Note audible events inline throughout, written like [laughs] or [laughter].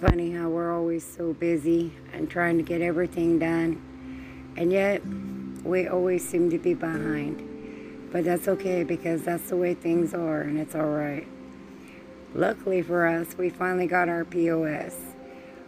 funny how we're always so busy and trying to get everything done, and yet we always seem to be behind. But that's okay because that's the way things are, and it's all right. Luckily for us, we finally got our POS,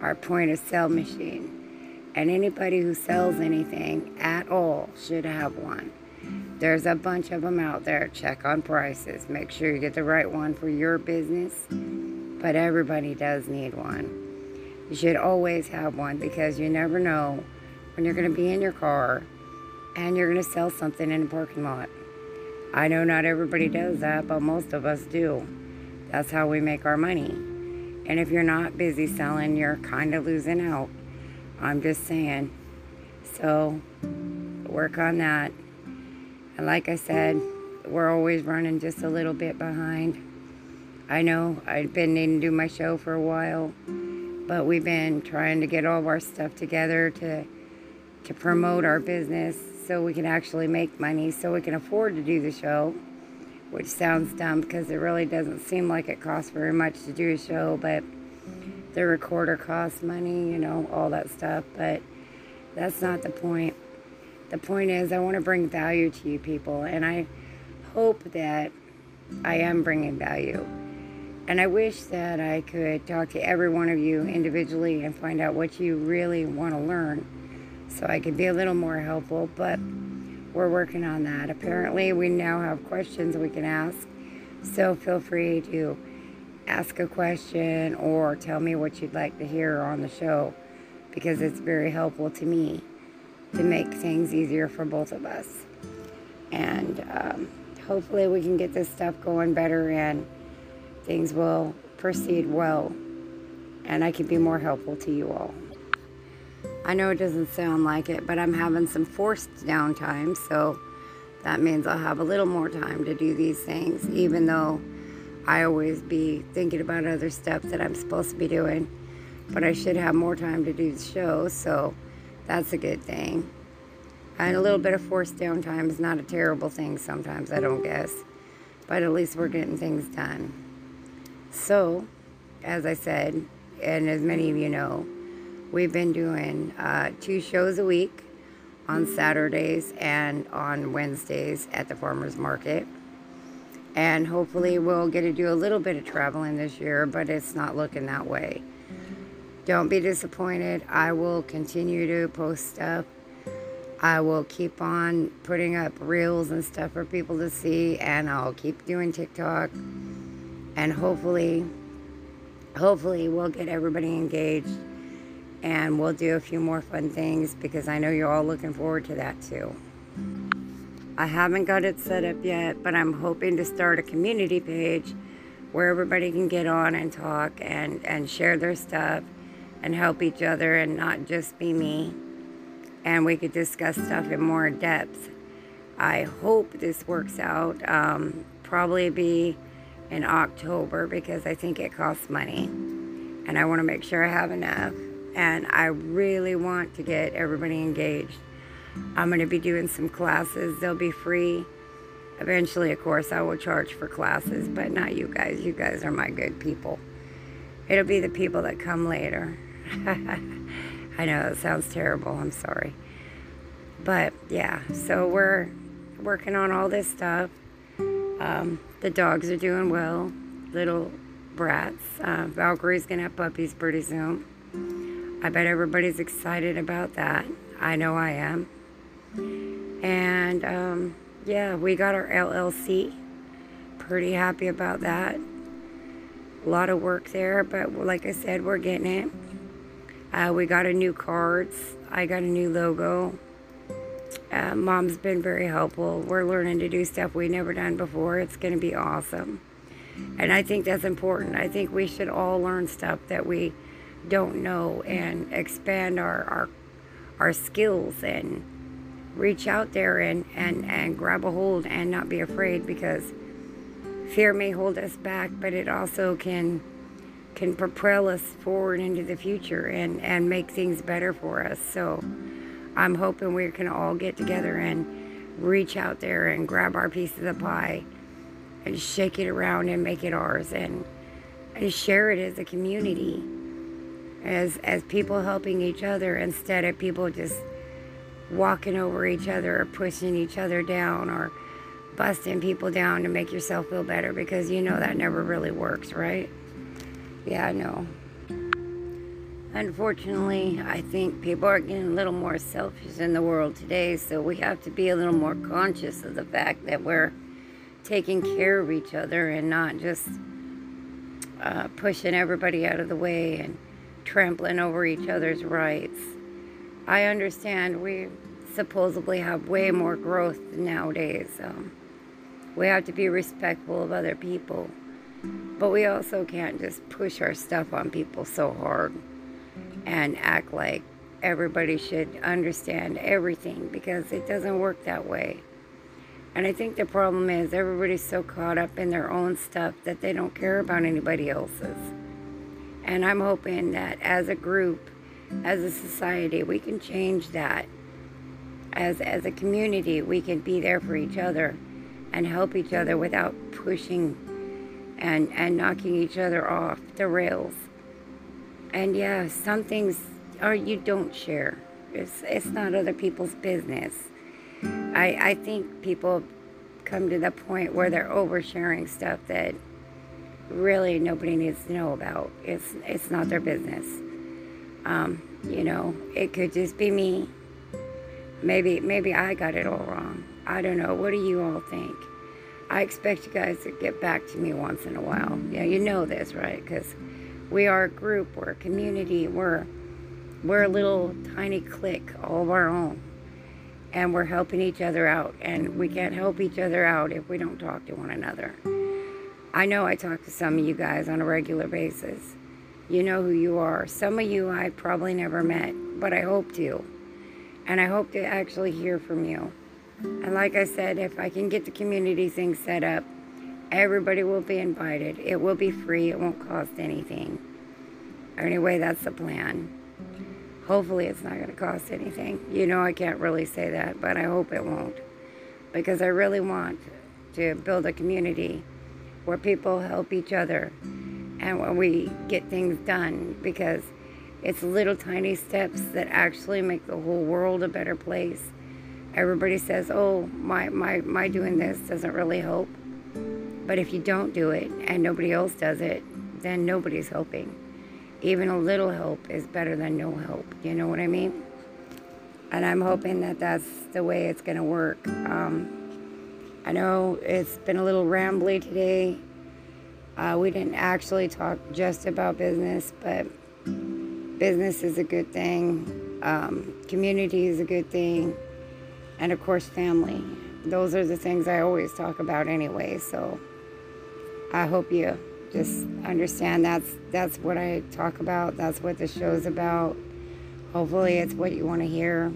our point of sale machine. And anybody who sells anything at all should have one. There's a bunch of them out there. Check on prices. Make sure you get the right one for your business. But everybody does need one. You should always have one because you never know when you're going to be in your car and you're going to sell something in a parking lot. I know not everybody does that, but most of us do. That's how we make our money. And if you're not busy selling, you're kind of losing out. I'm just saying. So, work on that. And like I said, we're always running just a little bit behind. I know I've been needing to do my show for a while, but we've been trying to get all of our stuff together to to promote our business so we can actually make money so we can afford to do the show which sounds dumb because it really doesn't seem like it costs very much to do a show, but the recorder costs money, you know, all that stuff. But that's not the point. The point is, I want to bring value to you people, and I hope that I am bringing value. And I wish that I could talk to every one of you individually and find out what you really want to learn so I could be a little more helpful. But we're working on that. Apparently, we now have questions we can ask. So feel free to ask a question or tell me what you'd like to hear on the show because it's very helpful to me to make things easier for both of us. And um, hopefully, we can get this stuff going better and things will proceed well. And I can be more helpful to you all. I know it doesn't sound like it, but I'm having some forced downtime, so that means I'll have a little more time to do these things, even though I always be thinking about other stuff that I'm supposed to be doing. But I should have more time to do the show, so that's a good thing. And a little bit of forced downtime is not a terrible thing sometimes, I don't guess. But at least we're getting things done. So, as I said, and as many of you know, We've been doing uh, two shows a week on Saturdays and on Wednesdays at the farmers market. And hopefully, we'll get to do a little bit of traveling this year, but it's not looking that way. Don't be disappointed. I will continue to post stuff. I will keep on putting up reels and stuff for people to see, and I'll keep doing TikTok. And hopefully, hopefully, we'll get everybody engaged and we'll do a few more fun things because I know you're all looking forward to that too. I haven't got it set up yet, but I'm hoping to start a community page where everybody can get on and talk and, and share their stuff and help each other and not just be me. And we could discuss stuff in more depth. I hope this works out. Um, probably be in October because I think it costs money. And I want to make sure I have enough and I really want to get everybody engaged. I'm going to be doing some classes, they'll be free. Eventually, of course, I will charge for classes, but not you guys. You guys are my good people. It'll be the people that come later. [laughs] I know it sounds terrible. I'm sorry. But yeah, so we're working on all this stuff. Um, the dogs are doing well, little brats. Uh, Valkyrie's gonna have puppies pretty soon. I bet everybody's excited about that. I know I am. And um, yeah, we got our LLC. Pretty happy about that. A lot of work there, but like I said, we're getting it. Uh, we got a new cards. I got a new logo. Uh, Mom's been very helpful. We're learning to do stuff we never done before. It's going to be awesome. And I think that's important. I think we should all learn stuff that we don't know and expand our, our, our skills and reach out there and, and, and grab a hold and not be afraid because fear may hold us back, but it also can can propel us forward into the future and, and make things better for us. So I'm hoping we can all get together and reach out there and grab our piece of the pie and shake it around and make it ours and, and share it as a community as as people helping each other instead of people just walking over each other or pushing each other down or busting people down to make yourself feel better because you know that never really works, right? Yeah, I know. Unfortunately, I think people are getting a little more selfish in the world today, so we have to be a little more conscious of the fact that we're taking care of each other and not just uh, pushing everybody out of the way and trampling over each other's rights. I understand we supposedly have way more growth nowadays. Um, we have to be respectful of other people, but we also can't just push our stuff on people so hard and act like everybody should understand everything because it doesn't work that way. And I think the problem is everybody's so caught up in their own stuff that they don't care about anybody else's. And I'm hoping that as a group, as a society, we can change that. As, as a community, we can be there for each other and help each other without pushing and, and knocking each other off the rails. And yeah, some things are you don't share. It's, it's not other people's business. I, I think people come to the point where they're oversharing stuff that really nobody needs to know about. It's it's not their business. Um, you know, it could just be me. Maybe maybe I got it all wrong. I don't know. What do you all think? I expect you guys to get back to me once in a while. Yeah, you know this, right? Because we are a group, we're a community, we're we're a little tiny clique all of our own and we're helping each other out. And we can't help each other out if we don't talk to one another. I know I talk to some of you guys on a regular basis. You know who you are. Some of you I probably never met, but I hope to. And I hope to actually hear from you. And like I said, if I can get the community thing set up, everybody will be invited. It will be free, it won't cost anything. Anyway, that's the plan. Hopefully, it's not going to cost anything. You know, I can't really say that, but I hope it won't. Because I really want to build a community where people help each other and when we get things done because it's little tiny steps that actually make the whole world a better place. Everybody says, oh, my, my, my doing this doesn't really help. But if you don't do it and nobody else does it, then nobody's helping even a little help is better than no help. You know what I mean? And I'm hoping that that's the way it's going to work. Um, I know it's been a little rambly today. Uh, we didn't actually talk just about business, but business is a good thing. Um, community is a good thing. And of course, family. Those are the things I always talk about anyway. So I hope you just understand that's that's what I talk about. That's what the show's about. Hopefully, it's what you want to hear.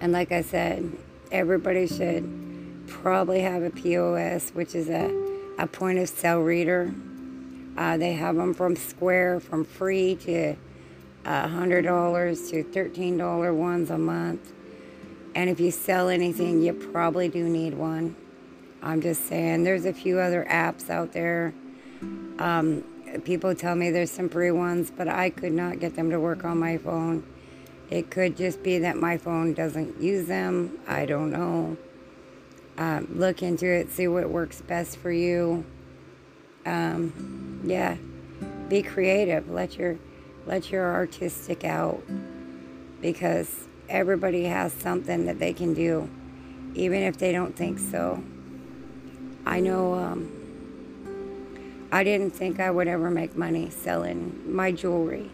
And like I said, everybody should probably have a POS, which is a, a point of sale reader. Uh, they have them from Square, from free to $100 to $13 ones a month. And if you sell anything, you probably do need one. I'm just saying, there's a few other apps out there. Um, people tell me there's some free ones, but I could not get them to work on my phone. It could just be that my phone doesn't use them. I don't know. Um, look into it, see what works best for you. Um, yeah, be creative. Let your let your artistic out because everybody has something that they can do, even if they don't think so. I know um, I didn't think I would ever make money selling my jewelry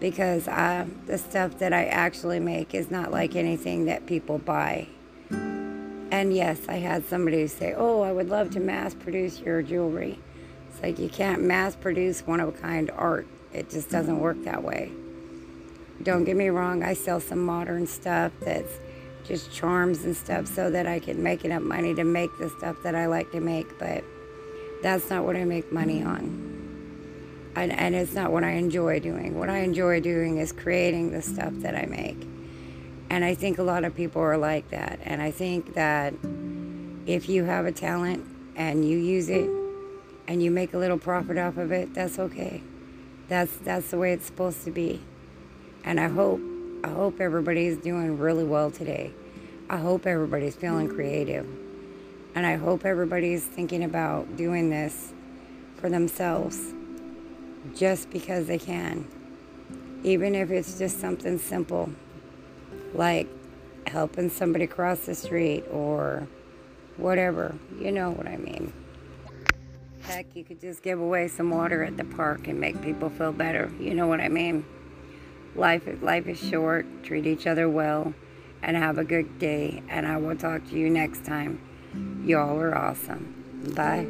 because the stuff that I actually make is not like anything that people buy. And yes, I had somebody say, Oh, I would love to mass produce your jewelry. It's like you can't mass produce one of a kind art, it just doesn't work that way. Don't get me wrong, I sell some modern stuff that's just charms and stuff so that I can make enough money to make the stuff that I like to make. But that's not what I make money on. And, and it's not what I enjoy doing. What I enjoy doing is creating the stuff that I make. And I think a lot of people are like that. And I think that if you have a talent and you use it and you make a little profit off of it, that's okay. That's that's the way it's supposed to be. And I hope I hope everybody's doing really well today. I hope everybody's feeling creative. And I hope everybody's thinking about doing this for themselves just because they can. Even if it's just something simple like helping somebody cross the street or whatever. You know what I mean. Heck, you could just give away some water at the park and make people feel better. You know what I mean? Life, life is short. Treat each other well and have a good day. And I will talk to you next time. Y'all are awesome. Bye.